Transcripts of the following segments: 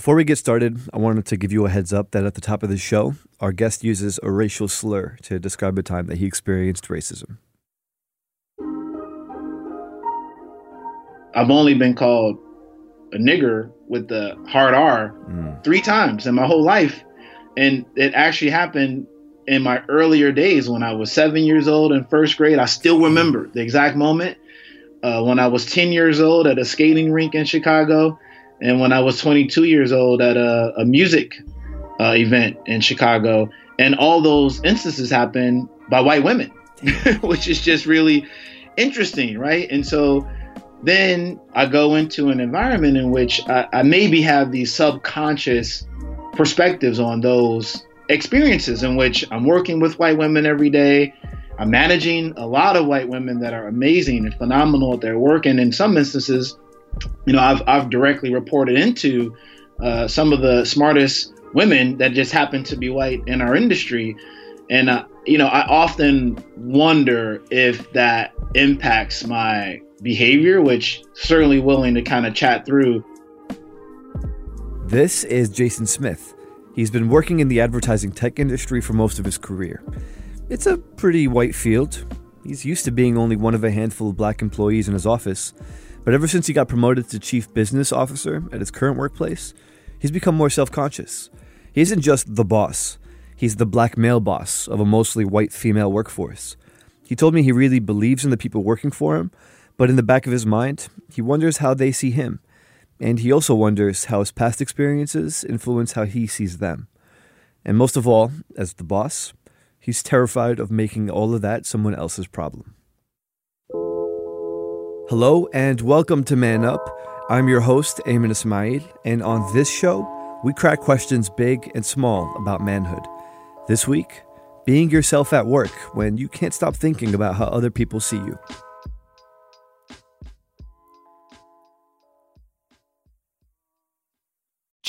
Before we get started, I wanted to give you a heads up that at the top of the show, our guest uses a racial slur to describe a time that he experienced racism. I've only been called a nigger with the hard R Mm. three times in my whole life. And it actually happened in my earlier days when I was seven years old in first grade. I still remember the exact moment uh, when I was 10 years old at a skating rink in Chicago, and when I was 22 years old at a, a music uh, event in Chicago. And all those instances happened by white women, which is just really interesting, right? And so then I go into an environment in which I, I maybe have these subconscious perspectives on those experiences in which I'm working with white women every day. I'm managing a lot of white women that are amazing and phenomenal at their work. And in some instances, you know, I've, I've directly reported into uh, some of the smartest women that just happen to be white in our industry. And, uh, you know, I often wonder if that impacts my behavior, which certainly willing to kind of chat through. This is Jason Smith. He's been working in the advertising tech industry for most of his career. It's a pretty white field. He's used to being only one of a handful of black employees in his office, but ever since he got promoted to chief business officer at his current workplace, he's become more self conscious. He isn't just the boss, he's the black male boss of a mostly white female workforce. He told me he really believes in the people working for him, but in the back of his mind, he wonders how they see him. And he also wonders how his past experiences influence how he sees them. And most of all, as the boss, he's terrified of making all of that someone else's problem. Hello and welcome to Man Up. I'm your host, Aymann Ismail, and on this show, we crack questions big and small about manhood. This week, being yourself at work when you can't stop thinking about how other people see you.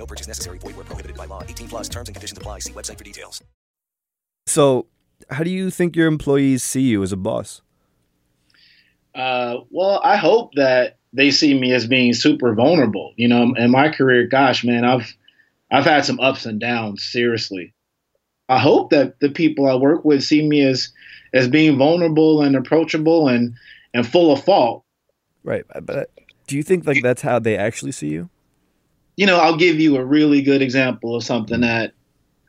No purchase necessary. Void where prohibited by law. 18 plus terms and conditions apply. See website for details. So, how do you think your employees see you as a boss? Uh, well, I hope that they see me as being super vulnerable. You know, in my career, gosh, man, I've I've had some ups and downs. Seriously, I hope that the people I work with see me as as being vulnerable and approachable and and full of fault. Right, but do you think like that's how they actually see you? You know, I'll give you a really good example of something that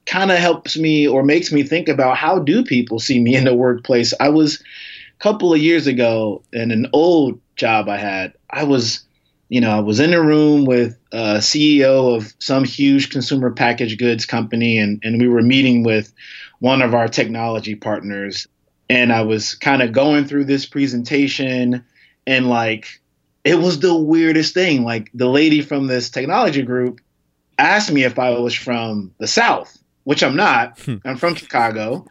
kind of helps me or makes me think about how do people see me in the workplace. I was a couple of years ago in an old job I had. I was, you know, I was in a room with a CEO of some huge consumer packaged goods company, and and we were meeting with one of our technology partners, and I was kind of going through this presentation, and like it was the weirdest thing. Like the lady from this technology group asked me if I was from the South, which I'm not. Hmm. I'm from Chicago,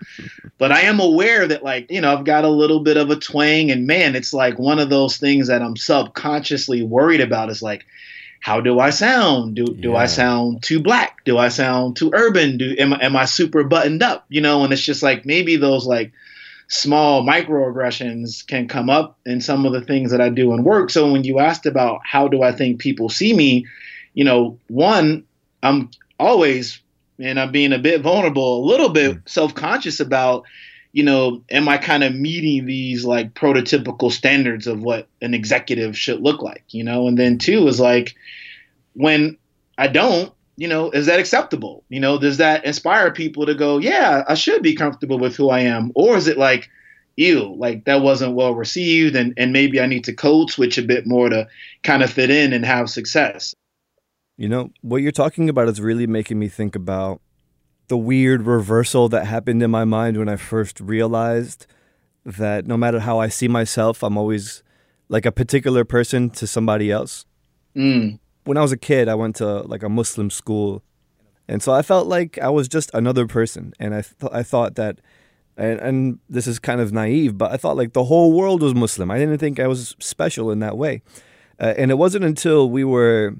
but I am aware that like, you know, I've got a little bit of a twang and man, it's like one of those things that I'm subconsciously worried about is like how do I sound? Do do I sound too black? Do I sound too urban? Do am, am I super buttoned up? You know, and it's just like maybe those like small microaggressions can come up in some of the things that I do in work. So when you asked about how do I think people see me, you know, one, I'm always, and I'm being a bit vulnerable, a little bit mm. self-conscious about, you know, am I kind of meeting these like prototypical standards of what an executive should look like, you know? And then two is like when I don't, you know, is that acceptable? You know, does that inspire people to go, yeah, I should be comfortable with who I am? Or is it like, ew, like that wasn't well received and, and maybe I need to code switch a bit more to kind of fit in and have success? You know, what you're talking about is really making me think about the weird reversal that happened in my mind when I first realized that no matter how I see myself, I'm always like a particular person to somebody else. Mm, When I was a kid, I went to like a Muslim school And so I felt like I was just another person. And I, th- I thought that, and, and this is kind of naive, but I thought like the whole world was Muslim. I didn't think I was special in that way. Uh, and it wasn't until we were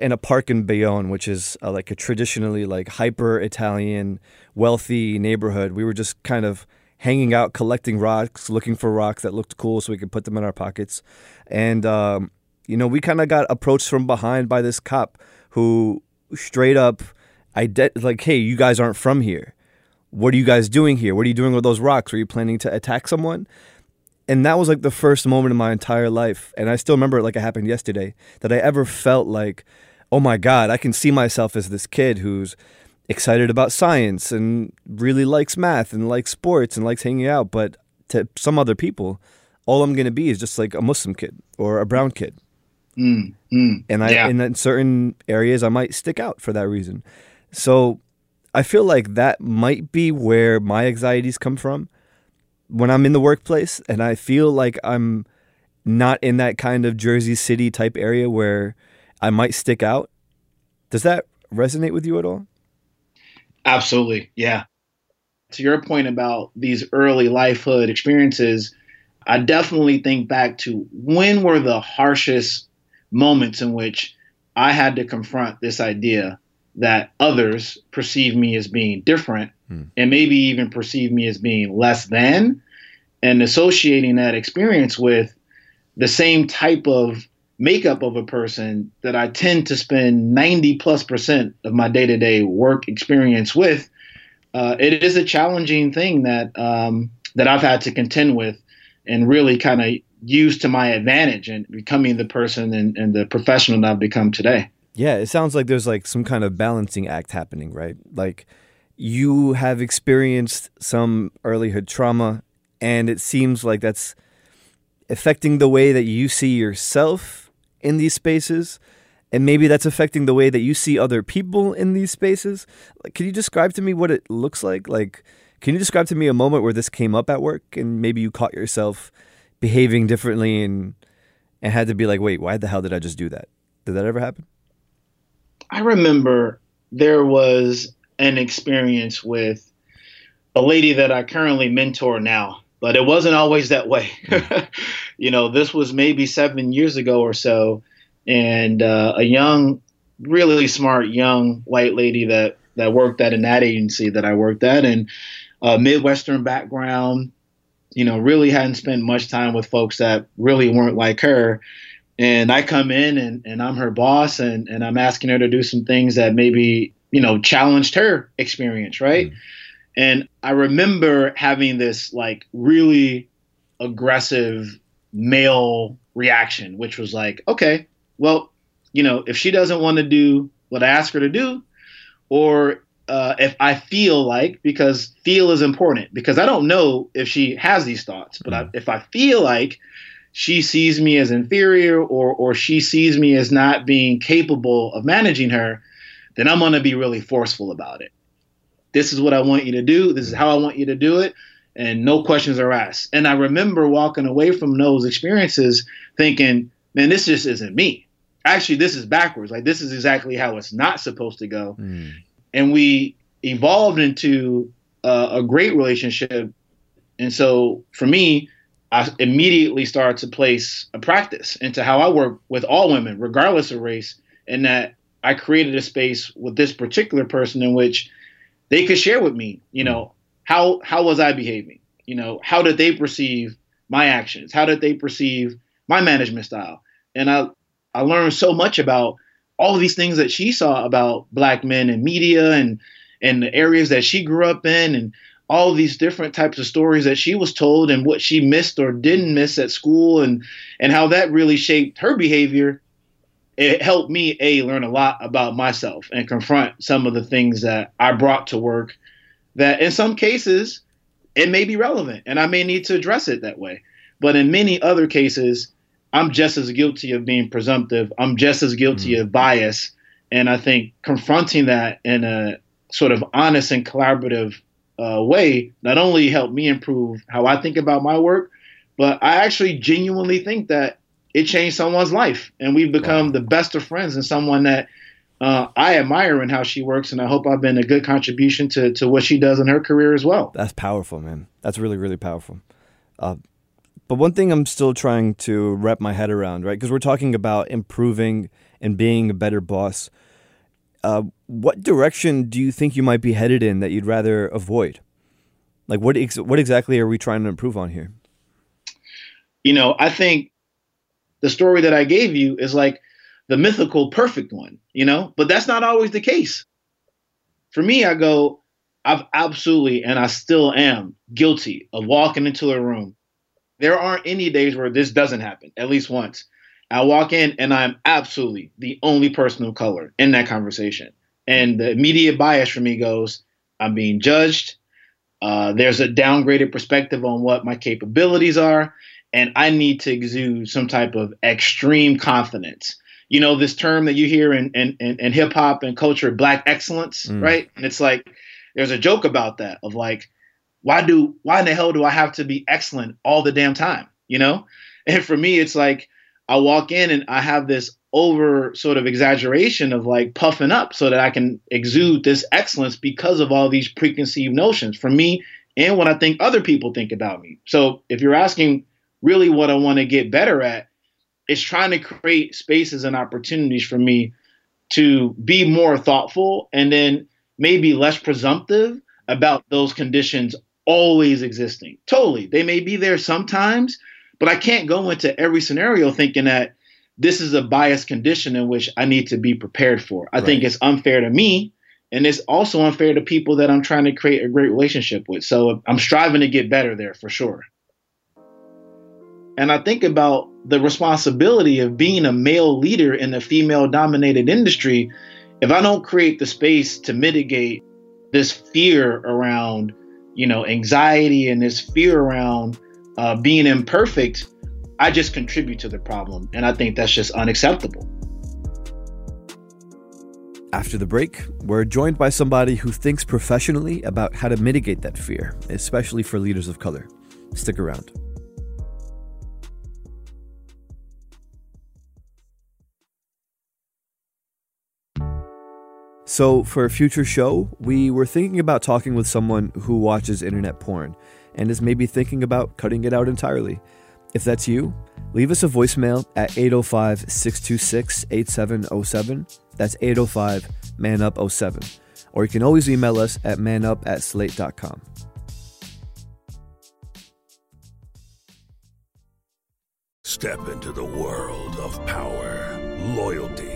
in a park in Bayonne, which is uh, like a traditionally like hyper Italian, wealthy neighborhood. We were just kind of hanging out, collecting rocks, looking for rocks that looked cool so we could put them in our pockets. And, um, you know, we kind of got approached from behind by this cop who straight up, I de- like, hey, you guys aren't from here. What are you guys doing here? What are you doing with those rocks? Were you planning to attack someone? And that was like the first moment in my entire life. And I still remember it like it happened yesterday that I ever felt like, oh my God, I can see myself as this kid who's excited about science and really likes math and likes sports and likes hanging out. But to some other people, all I'm going to be is just like a Muslim kid or a brown kid. Mm, mm, and I, yeah. in certain areas, I might stick out for that reason. So I feel like that might be where my anxieties come from when I'm in the workplace and I feel like I'm not in that kind of Jersey City type area where I might stick out. Does that resonate with you at all? Absolutely. Yeah. To your point about these early lifehood experiences, I definitely think back to when were the harshest moments in which I had to confront this idea that others perceive me as being different hmm. and maybe even perceive me as being less than, and associating that experience with the same type of makeup of a person that I tend to spend 90 plus percent of my day to day work experience with, uh, it is a challenging thing that um, that I've had to contend with and really kind of use to my advantage and becoming the person and, and the professional that I've become today. Yeah, it sounds like there's like some kind of balancing act happening, right? Like you have experienced some earlyhood trauma, and it seems like that's affecting the way that you see yourself in these spaces and maybe that's affecting the way that you see other people in these spaces like can you describe to me what it looks like like can you describe to me a moment where this came up at work and maybe you caught yourself behaving differently and and had to be like wait why the hell did i just do that did that ever happen i remember there was an experience with a lady that i currently mentor now but it wasn't always that way. you know, this was maybe seven years ago or so, and uh, a young, really smart young white lady that that worked at an ad agency that I worked at, and a Midwestern background. You know, really hadn't spent much time with folks that really weren't like her. And I come in and, and I'm her boss and, and I'm asking her to do some things that maybe, you know, challenged her experience, right? Mm-hmm and I remember having this like really aggressive male reaction, which was like, okay, well, you know, if she doesn't want to do what I ask her to do, or uh, if I feel like, because feel is important, because I don't know if she has these thoughts, but. I, if I feel like she sees me as inferior or or she sees me as not being capable of managing her, then I'm gonna be really forceful about it this is what I want you to do. This is how I want you to do it. And no questions are asked. And I remember walking away from those experiences thinking, man, this just isn't me. Actually, this is backwards. Like, this is exactly how it's not supposed to go. Mm. And we evolved into uh, a great relationship. And so for me, I immediately started to place a practice into how I work with all women, regardless of race, and that I created a space with this particular person in which they could share with me, you know, how how was I behaving? You know, how did they perceive my actions? How did they perceive my management style? And I I learned so much about all of these things that she saw about black men and media and and the areas that she grew up in and all these different types of stories that she was told and what she missed or didn't miss at school and and how that really shaped her behavior it helped me a learn a lot about myself and confront some of the things that I brought to work that in some cases it may be relevant and I may need to address it that way. But in many other cases, I'm just as guilty of being presumptive. I'm just as guilty mm-hmm. of bias. And I think confronting that in a sort of honest and collaborative uh, way not only helped me improve how I think about my work, but I actually genuinely think that it changed someone's life and we've become wow. the best of friends and someone that uh, I admire in how she works, and I hope I've been a good contribution to to what she does in her career as well. That's powerful, man. That's really really powerful. Uh, but one thing I'm still trying to wrap my head around, right? Because we're talking about improving and being a better boss. Uh, what direction do you think you might be headed in that you'd rather avoid? Like, what ex- what exactly are we trying to improve on here? You know, I think the story that I gave you is like the mythical perfect one, you know, but that's not always the case. For me, I go, I've absolutely, and I still am guilty of walking into a room. There aren't any days where this doesn't happen, at least once. I walk in and I'm absolutely the only person of color in that conversation. And the immediate bias for me goes, I'm being judged. Uh, there's a downgraded perspective on what my capabilities are. And I need to exude some type of extreme confidence. You know, this term that you hear in, in, in, in hip hop and culture, black excellence, mm. right? And it's like, there's a joke about that of like, why do, why in the hell do I have to be excellent all the damn time? You know? And for me, it's like, I walk in and I have this over sort of exaggeration of like puffing up so that I can exude this excellence because of all these preconceived notions for me and what I think other people think about me. So if you're asking really what I want to get better at, it's trying to create spaces and opportunities for me to be more thoughtful and then maybe less presumptive about those conditions always existing. Totally. They may be there sometimes, but I can't go into every scenario thinking that this is a biased condition in which I need to be prepared for. I right. think it's unfair to me. And it's also unfair to people that I'm trying to create a great relationship with. So I'm striving to get better there for sure. And I think about the responsibility of being a male leader in a female dominated industry. If I don't create the space to mitigate this fear around, you know, anxiety and this fear around uh, being imperfect, I just contribute to the problem. And I think that's just unacceptable. After the break, we're joined by somebody who thinks professionally about how to mitigate that fear, especially for leaders of color. Stick around. So, for a future show, we were thinking about talking with someone who watches internet porn and is maybe thinking about cutting it out entirely. If that's you, leave us a voicemail at 805 626 8707. That's 805 MANUP 07. Or you can always email us at manup at slate.com. Step into the world of power, loyalty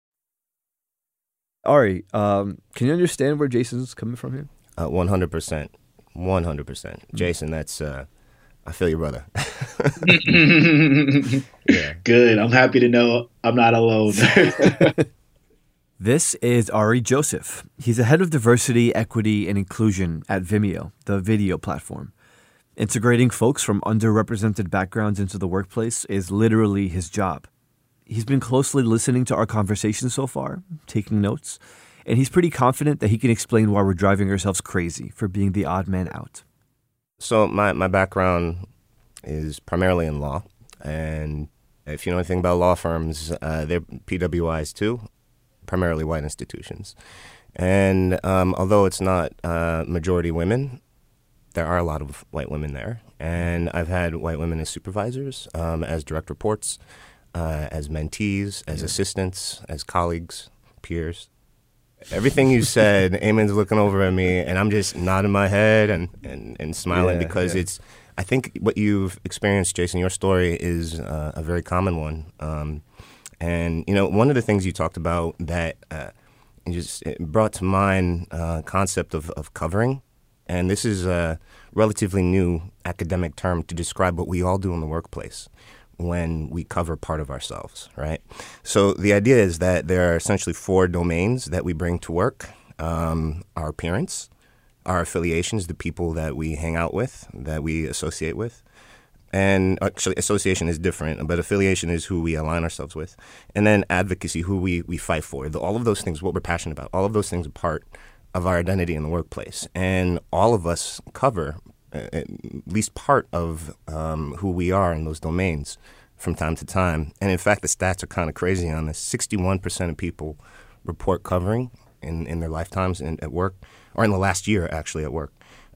Ari, um, can you understand where Jason's coming from here? Uh, 100%. 100%. Jason, that's, uh, I feel your brother. yeah. Good. I'm happy to know I'm not alone. this is Ari Joseph. He's the head of diversity, equity, and inclusion at Vimeo, the video platform. Integrating folks from underrepresented backgrounds into the workplace is literally his job. He's been closely listening to our conversation so far, taking notes, and he's pretty confident that he can explain why we're driving ourselves crazy for being the odd man out. So, my, my background is primarily in law. And if you know anything about law firms, uh, they're PWIs too, primarily white institutions. And um, although it's not uh, majority women, there are a lot of white women there, and I've had white women as supervisors, um, as direct reports, uh, as mentees, as yeah. assistants, as colleagues, peers. Everything you said, Aymann's looking over at me, and I'm just nodding my head and, and, and smiling yeah, because yeah. it's. I think what you've experienced, Jason, your story is uh, a very common one. Um, and you know, one of the things you talked about that uh, just brought to mind uh, concept of, of covering and this is a relatively new academic term to describe what we all do in the workplace. When we cover part of ourselves, right? So the idea is that there are essentially four domains that we bring to work um, our appearance, our affiliations, the people that we hang out with, that we associate with. And actually, association is different, but affiliation is who we align ourselves with. And then advocacy, who we, we fight for. The, all of those things, what we're passionate about, all of those things are part of our identity in the workplace. And all of us cover at least part of um, who we are in those domains from time to time. And in fact, the stats are kind of crazy on this. 61% of people report covering in, in their lifetimes in, at work, or in the last year, actually, at work.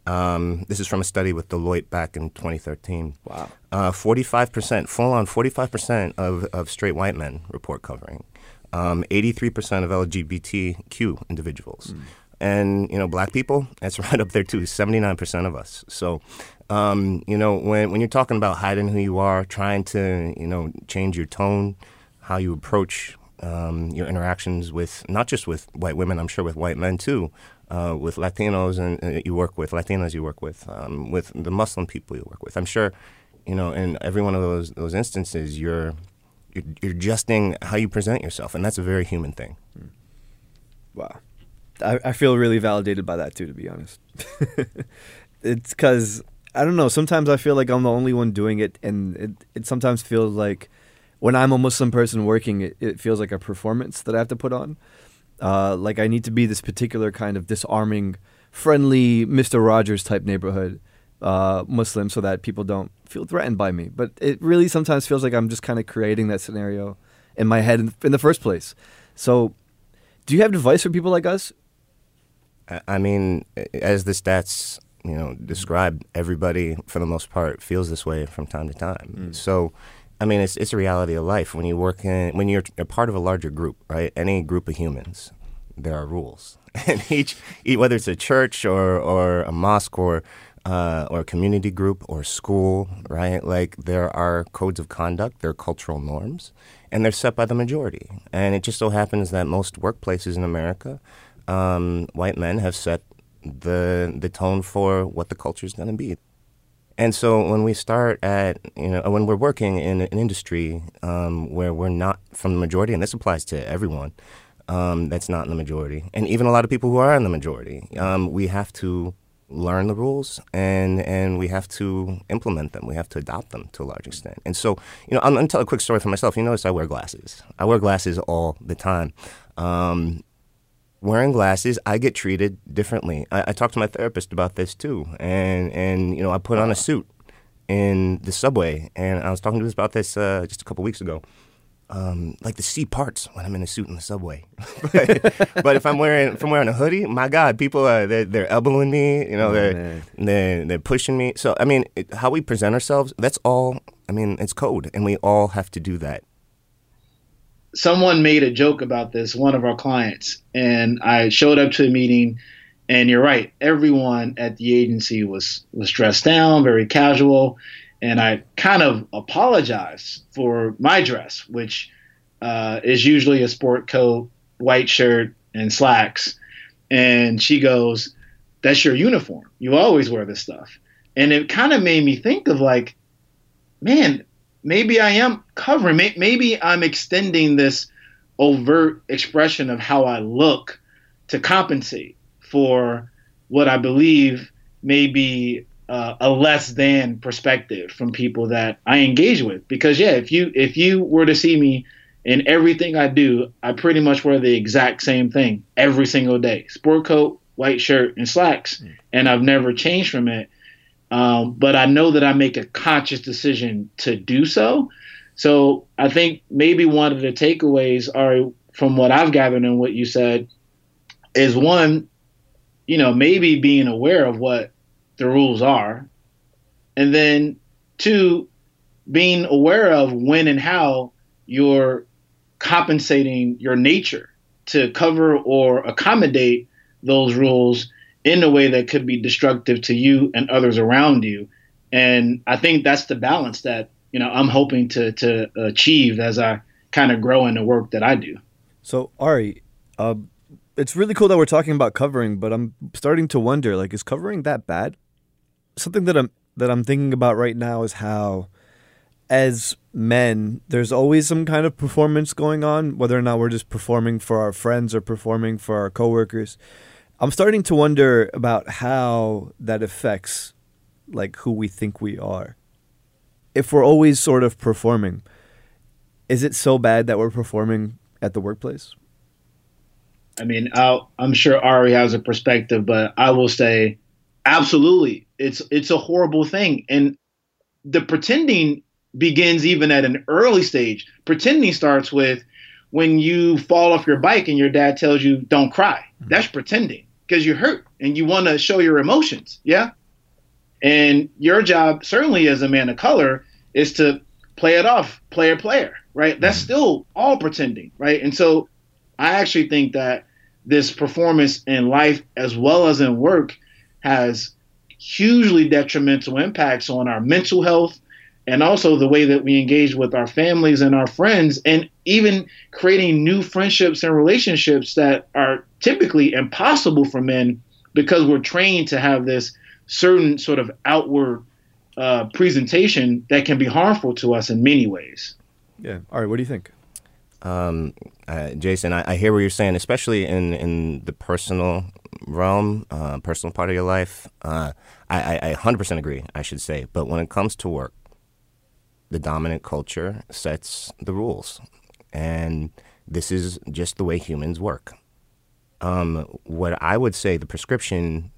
Um, this is from a study with Deloitte back in 2013. Wow. Uh, 45%, full on 45% of, of straight white men report covering. Um, 83% of LGBTQ individuals. Hmm. And, you know, black people, that's right up there too, 79% of us. So, um, you know, when, when you're talking about hiding who you are, trying to, you know, change your tone, how you approach um, your interactions with, not just with white women, I'm sure with white men too, uh, with Latinos and uh, you work with, Latinas you work with, um, with the Muslim people you work with. I'm sure, you know, in every one of those those instances, you're you're, you're adjusting how you present yourself, and that's a very human thing. Wow. I, I feel really validated by that too, to be honest. it's because I don't know. Sometimes I feel like I'm the only one doing it, and it, it sometimes feels like when I'm a Muslim person working, it, it feels like a performance that I have to put on. Uh, like I need to be this particular kind of disarming, friendly Mister Rogers type neighborhood uh, Muslim, so that people don't feel threatened by me. But it really sometimes feels like I'm just kind of creating that scenario in my head in, in the first place. So, do you have advice for people like us I- mean, as the stats you know describe, everybody for the most part feels this way from time to time. So, I mean, it's it's a reality of life when you work in when you're a part of a larger group, right? Any group of humans, there are rules, and each, whether it's a church or or a mosque or uh, or a community group or school, right? Like there are codes of conduct, there are cultural norms, and they're set by the majority. And it just so happens that most workplaces in America, um, white men have set the the tone for what the culture is going to be. And so when we start at, you know, when we're working in an industry um, where we're not from the majority, and this applies to everyone um, that's not in the majority, and even a lot of people who are in the majority, um, we have to learn the rules and and we have to implement them. We have to adopt them to a large extent. And so, you know, I'm going to tell a quick story for myself. You notice I wear glasses. I wear glasses all the time. Wearing glasses, I get treated differently. I, I talked to my therapist about this too, and and you know I put on a suit in the subway, and I was talking to us about this uh, just a couple weeks ago. Um, like the sea parts when I'm in a suit in the subway, but, but if I'm wearing if I'm wearing a hoodie, my God, people are they're, they're elbowing me, you know, Oh, they're, man. they're they're pushing me. So I mean, it, how we present ourselves, that's all. I mean, it's code, and we all have to do that. Someone made a joke about this, one of our clients, and I showed up to a meeting, and you're right, everyone at the agency was was dressed down, very casual, and I kind of apologized for my dress, which uh, is usually a sport coat, white shirt, and slacks, and she goes, "That's your uniform. You always wear this stuff," and it kind of made me think of like, man, maybe I am covering. may- Maybe I'm extending this overt expression of how I look to compensate for what I believe may be uh, a less than perspective from people that I engage with. Because yeah, if you if you were to see me in everything I do, I pretty much wear the exact same thing every single day: sport coat, white shirt, and slacks, and I've never changed from it. Um, but I know that I make a conscious decision to do so. So I think maybe one of the takeaways are from what I've gathered and what you said is one, you know, maybe being aware of what the rules are, and then two, being aware of when and how you're compensating your nature to cover or accommodate those rules in a way that could be destructive to you and others around you. And I think that's the balance that you know I'm hoping to to achieve as I kind of grow in the work that I do. So Ari, uh, it's really cool that we're talking about covering, but I'm starting to wonder, like, is covering that bad? Something that I'm that I'm thinking about right now is how as men, there's always some kind of performance going on, whether or not we're just performing for our friends or performing for our coworkers. I'm starting to wonder about how that affects like who we think we are. If we're always sort of performing, is it so bad that we're performing at the workplace? I mean, I'll, I'm sure Ari has a perspective, but I will say, absolutely, it's it's a horrible thing, and the pretending begins even at an early stage. Pretending starts with when you fall off your bike and your dad tells you don't cry. Mm-hmm. That's pretending because you're hurt and you want to show your emotions. Yeah. And your job, certainly as a man of color, is to play it off, player, player, right? That's mm-hmm. still all pretending, right? And so I actually think that this performance in life as well as in work has hugely detrimental impacts on our mental health and also the way that we engage with our families and our friends and even creating new friendships and relationships that are typically impossible for men because we're trained to have this certain sort of outward uh, presentation that can be harmful to us in many ways. Yeah. All right. What do you think? Um, uh, Jason, I, I hear what you're saying, especially in, in the personal realm, uh, personal part of your life. Uh, I, I, I 100% agree, I should say. But when it comes to work, the dominant culture sets the rules. And this is just the way humans work. Um, what I would say the prescription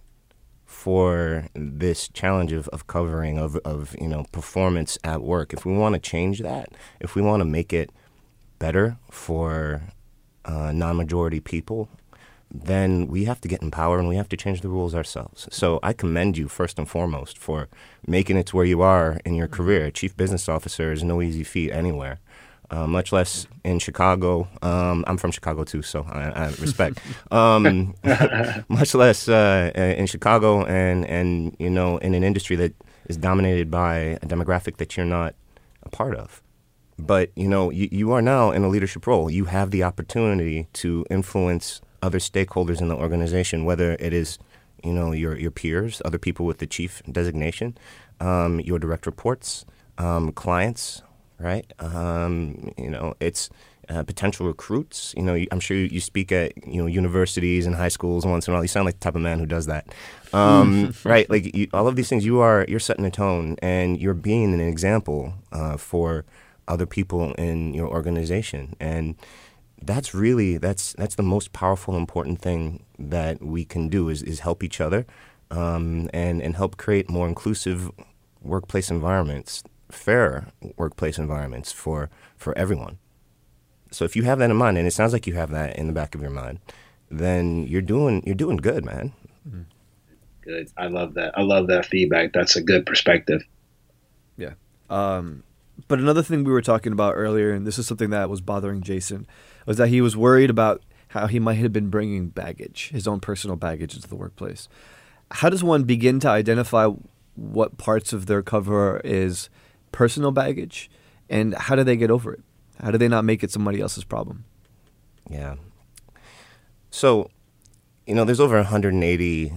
for this challenge of, of covering of, of you know performance at work, if we want to change that, if we want to make it better for uh, non-majority people, then we have to get in power and we have to change the rules ourselves. So I commend you first and foremost for making it to where you are in your career. Chief business officer is no easy feat anywhere. Uh, much less in Chicago. Um, I'm from Chicago too, so I, I respect. Um, much less uh, in Chicago, and and you know, in an industry that is dominated by a demographic that you're not a part of. But you know, you, you are now in a leadership role. You have the opportunity to influence other stakeholders in the organization, whether it is you know your your peers, other people with the chief designation, um, your direct reports, um, clients, right? Um, you know, it's uh, potential recruits. You know, I'm sure you, speak at you know universities and high schools once in a while. You sound like the type of man who does that, um, right? Like you, all of these things, you are you're setting a tone and you're being an example uh, for other people in your organization, and that's really that's that's the most powerful, important thing that we can do is is help each other um, and and help create more inclusive workplace environments, fair workplace environments for for everyone. So if you have that in mind, and it sounds like you have that in the back of your mind, then you're doing you're doing good, man. Good. I love that. I love that feedback. That's a good perspective. Yeah. Um, but another thing we were talking about earlier, and this is something that was bothering Jason, was that he was worried about how he might have been bringing baggage, his own personal baggage, into the workplace. How does one begin to identify what parts of their cover is personal baggage, and how do they get over it? How do they not make it somebody else's problem? Yeah. So, you know, there's over 180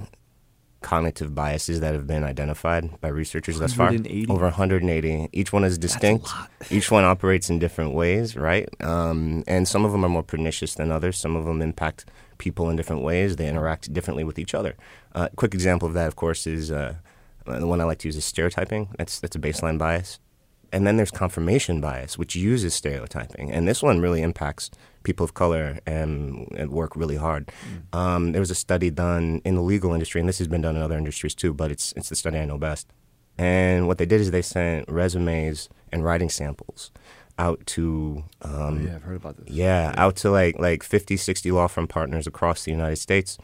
cognitive biases that have been identified by researchers thus far. Over 180. Each one is distinct. Each one operates in different ways, right? Um, and some of them are more pernicious than others. Some of them impact people in different ways. They interact differently with each other. Uh, quick example of that, of course, is uh, the one I like to use is stereotyping. That's that's a baseline bias. And then there's confirmation bias, which uses stereotyping. And this one really impacts people of color and at work really hard. Um, there was a study done in the legal industry, and this has been done in other industries too, but it's, it's the study I know best. And what they did is they sent resumes and writing samples out to um, yeah, I've heard about this. yeah, out to like like 50, 60 law firm partners across the United States.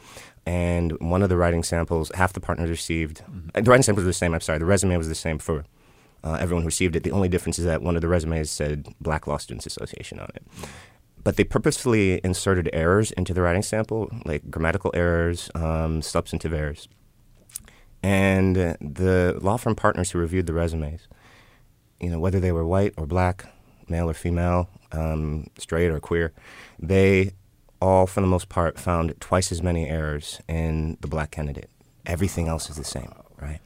And one of the writing samples, half the partners received. uh, The writing samples were the same. I'm sorry, the resume was the same for uh, everyone who received it. The only difference is that one of the resumes said Black Law Students Association on it. But they purposefully inserted errors into the writing sample, like grammatical errors, um, substantive errors. And the law firm partners who reviewed the resumes, you know, whether they were white or black, male or female, um, straight or queer, they all, for the most part, found twice as many errors in the black candidate. Everything else is the same, right?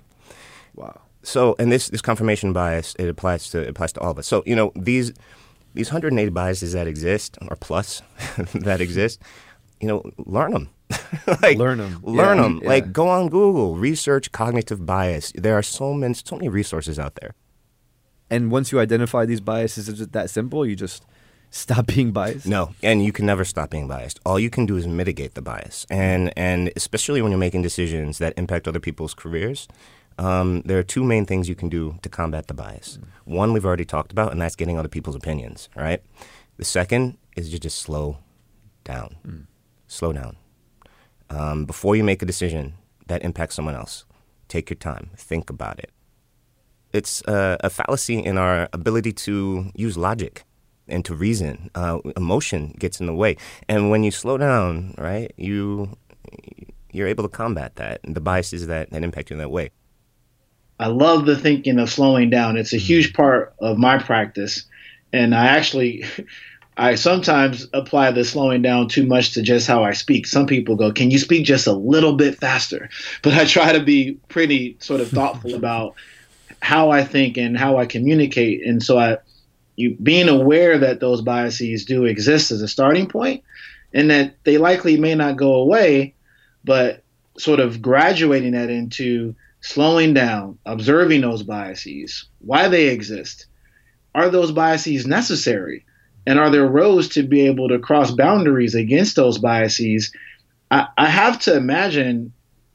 Wow. So, and this this confirmation bias it applies to it applies to all of us. So, you know these these 180 biases that exist or plus that exist, you know, learn them. like, Learn 'em. Learn Yeah. them. Yeah. Like go on Google, research cognitive bias. There are so many so many resources out there. And once you identify these biases, is it that simple? You just stop being biased? No, and you can never stop being biased. All you can do is mitigate the bias, and and especially when you're making decisions that impact other people's careers. Um, there are two main things you can do to combat the bias. One we've already talked about, and that's getting other people's opinions. Right. The second is you just slow down. Slow down. Um, before you make a decision that impacts someone else, take your time. Think about it. It's uh, a fallacy in our ability to use logic and to reason. Uh, emotion gets in the way, and when you slow down, right, you you're able to combat that and the biases that, that impact you in that way. I love the thinking of slowing down. It's a mm-hmm. huge part of my practice. And I actually, I sometimes apply the slowing down too much to just how I speak. Some people go, Can you speak just a little bit faster? But I try to be pretty sort of thoughtful about how I think and how I communicate. And so I, you being aware that those biases do exist as a starting point and that they likely may not go away, but sort of graduating that into slowing down, observing those biases, why they exist. Are those biases necessary? And are there roads to be able to cross boundaries against those biases? I, I have to imagine,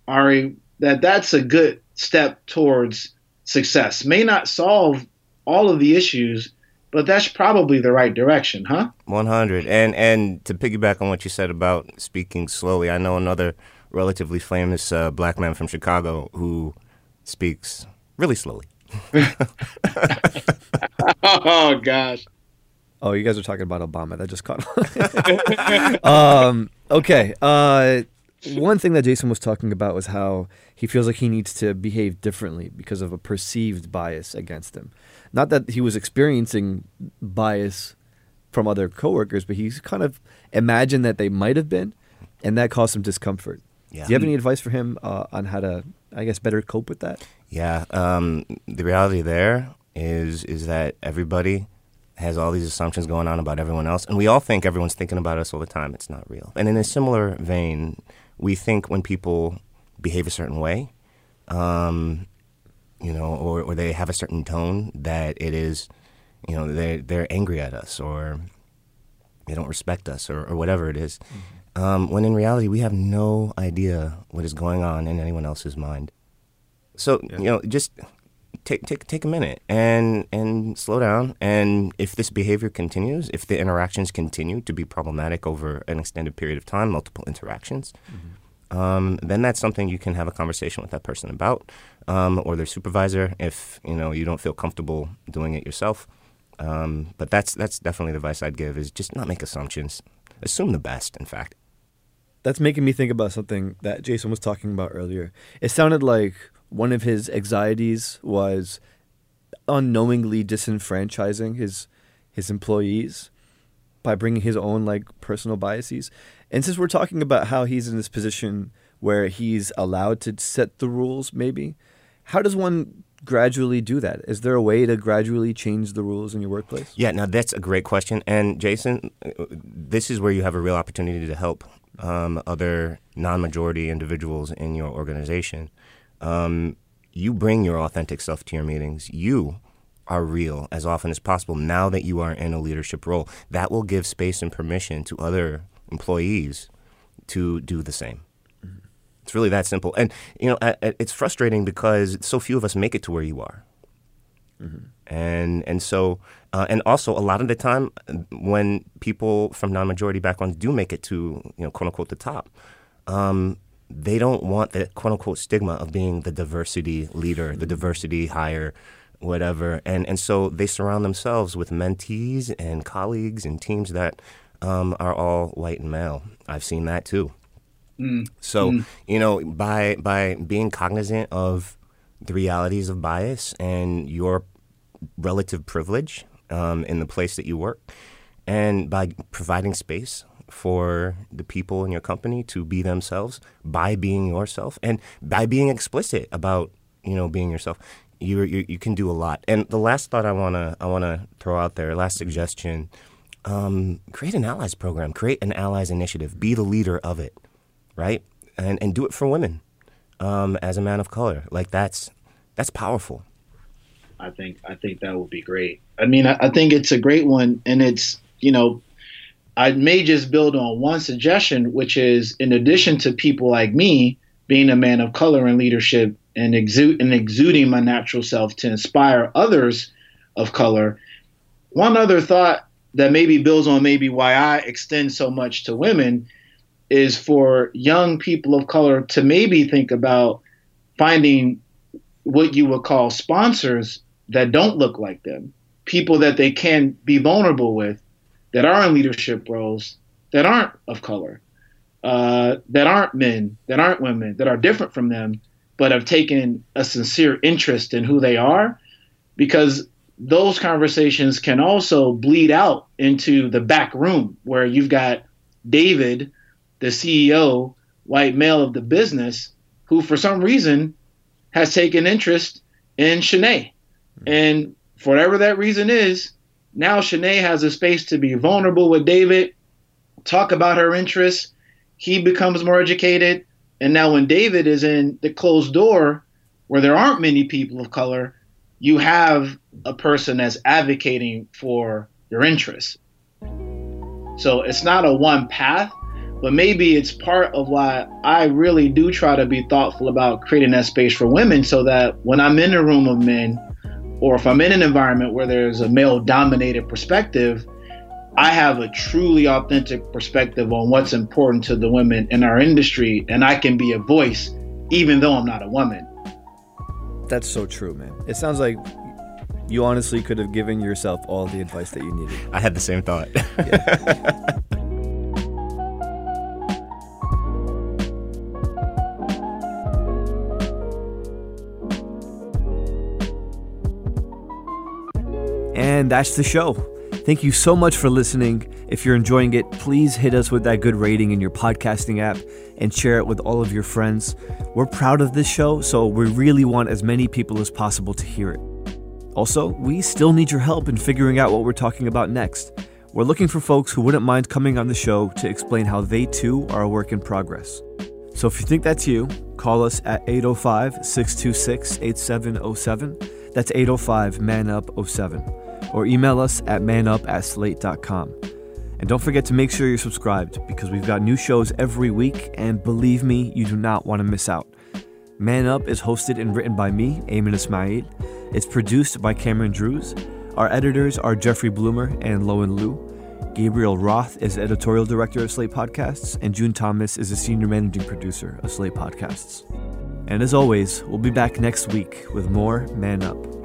Ari, that that's a good step towards success. May not solve all of the issues, but that's probably the right direction, huh? 100. And and to piggyback on what you said about speaking slowly, I know another relatively famous uh, black man from Chicago who speaks really slowly. oh gosh. Oh, you guys are talking about Obama. That just caught on. um, okay. Uh, one thing that Jason was talking about was how he feels like he needs to behave differently because of a perceived bias against him. Not that he was experiencing bias from other coworkers, but he's kind of imagined that they might have been, and that caused some discomfort. Yeah. Do you have any advice for him uh, on how to, I guess, better cope with that? Yeah, um, the reality there is is that everybody has all these assumptions going on about everyone else, and we all think everyone's thinking about us all the time. It's not real. And in a similar vein, we think when people behave a certain way, um, you know, or, or they have a certain tone, that it is, you know, they they're angry at us or they don't respect us or, or whatever it is. Um, when in reality, we have no idea what is going on in anyone else's mind. So you know, just take take take a minute and and slow down. And if this behavior continues, if the interactions continue to be problematic over an extended period of time, multiple interactions, um, then that's something you can have a conversation with that person about, um, or their supervisor if you know you don't feel comfortable doing it yourself. Um, but that's that's definitely the advice I'd give is just not make assumptions. Assume the best. In fact. That's making me think about something that Jason was talking about earlier. It sounded like one of his anxieties was unknowingly disenfranchising his his employees by bringing his own like personal biases. And since we're talking about how he's in this position where he's allowed to set the rules, maybe how does one gradually do that? Is there a way to gradually change the rules in your workplace? Yeah, now that's a great question. And Jason, uh, this is where you have a real opportunity to help um, other non majority individuals in your organization. Um, you bring your authentic self to your meetings. You are real as often as possible now that you are in a leadership role. That will give space and permission to other employees to do the same. It's really that simple. And, you know, it's frustrating because so few of us make it to where you are and and so uh, and also a lot of the time when people from non-majority backgrounds do make it to you know quote unquote the top um, they don't want the quote unquote stigma of being the diversity leader the diversity hire whatever. And and so they surround themselves with mentees and colleagues and teams that um, are all white and male. I've seen that too. So you know, by by being cognizant of the realities of bias and your relative privilege um, in the place that you work, and by providing space for the people in your company to be themselves by being yourself and by being explicit about you know being yourself, you you, you can do a lot. And the last thought I wanna I wanna throw out there, last suggestion, um, create an allies program, create an allies initiative, be the leader of it, right? And and do it for women. Um, as a man of color, like that's that's powerful. I think I think that would be great. I mean, I, I think it's a great one, and it's you know, I may just build on one suggestion, which is in addition to people like me being a man of color in leadership and exude and exuding my natural self to inspire others of color. One other thought that maybe builds on maybe why I extend so much to women is for young people of color to maybe think about finding what you would call sponsors that don't look like them, people that they can be vulnerable with, that are in leadership roles, that aren't of color, uh, that aren't men, that aren't women, that are different from them, but have taken a sincere interest in who they are, because those conversations can also bleed out into the back room where you've got David, the CEO, white male of the business, who for some reason has taken interest in Shanae. Hmm. And for whatever that reason is, now Shanae has a space to be vulnerable with David, talk about her interests. He becomes more educated. And now when David is in the closed door where there aren't many people of color, you have a person that's advocating for your interests. So it's not a one path, but maybe it's part of why I really do try to be thoughtful about creating that space for women so that when I'm in a room of men, or if I'm in an environment where there's a male dominated perspective, I have a truly authentic perspective on what's important to the women in our industry, and I can be a voice even though I'm not a woman. That's so true, man. It sounds like you honestly could have given yourself all the advice that you needed. I had the same thought. And that's the show. Thank you so much for listening. If you're enjoying it, please hit us with that good rating in your podcasting app and share it with all of your friends. We're proud of this show, so we really want as many people as possible to hear it. Also, we still need your help in figuring out what we're talking about next. We're looking for folks who wouldn't mind coming on the show to explain how they too are a work in progress. So if you think that's you, call us at 805 626 8707. That's 805 Man Up 07. Or email us at manup at slate.com. And don't forget to make sure you're subscribed because we've got new shows every week, and believe me, you do not want to miss out. Man Up is hosted and written by me, Aymann Ismail. It's produced by Cameron Drews. Our editors are Jeffrey Bloomer and Lowen Liu. Gabriel Roth is editorial director of Slate Podcasts, and June Thomas is a senior managing producer of Slate Podcasts. And as always, we'll be back next week with more Man Up.